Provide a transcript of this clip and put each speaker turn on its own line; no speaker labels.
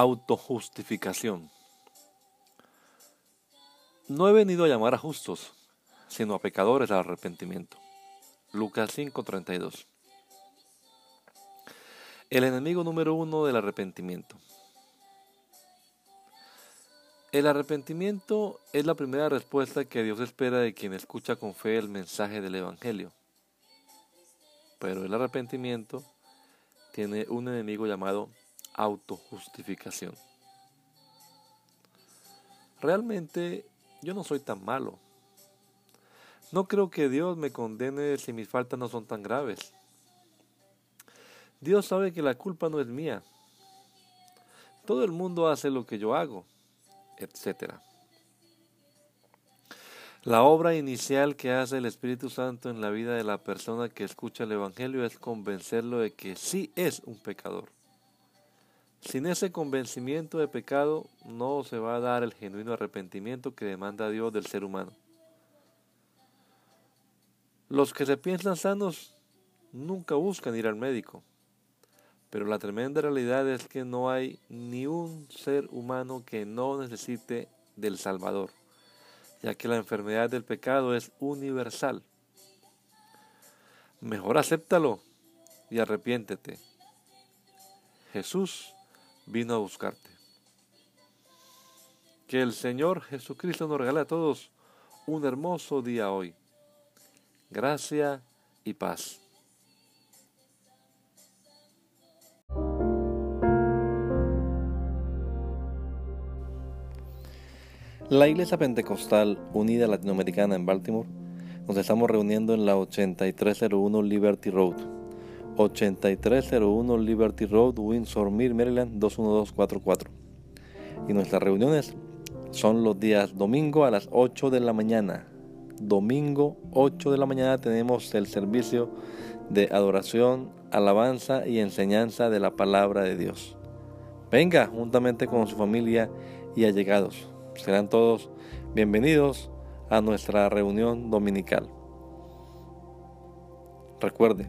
Autojustificación. No he venido a llamar a justos, sino a pecadores al arrepentimiento. Lucas 5:32. El enemigo número uno del arrepentimiento. El arrepentimiento es la primera respuesta que Dios espera de quien escucha con fe el mensaje del Evangelio. Pero el arrepentimiento tiene un enemigo llamado autojustificación. Realmente yo no soy tan malo. No creo que Dios me condene si mis faltas no son tan graves. Dios sabe que la culpa no es mía. Todo el mundo hace lo que yo hago, etc. La obra inicial que hace el Espíritu Santo en la vida de la persona que escucha el Evangelio es convencerlo de que sí es un pecador. Sin ese convencimiento de pecado no se va a dar el genuino arrepentimiento que demanda Dios del ser humano. Los que se piensan sanos nunca buscan ir al médico, pero la tremenda realidad es que no hay ni un ser humano que no necesite del Salvador, ya que la enfermedad del pecado es universal. Mejor acéptalo y arrepiéntete. Jesús vino a buscarte. Que el Señor Jesucristo nos regale a todos un hermoso día hoy. Gracia y paz. La Iglesia Pentecostal Unida Latinoamericana en Baltimore nos estamos reuniendo en la 8301 Liberty Road 8301 Liberty Road, Windsor Mill, Maryland 21244. Y nuestras reuniones son los días domingo a las 8 de la mañana. Domingo 8 de la mañana tenemos el servicio de adoración, alabanza y enseñanza de la palabra de Dios. Venga juntamente con su familia y allegados. Serán todos bienvenidos a nuestra reunión dominical. Recuerde,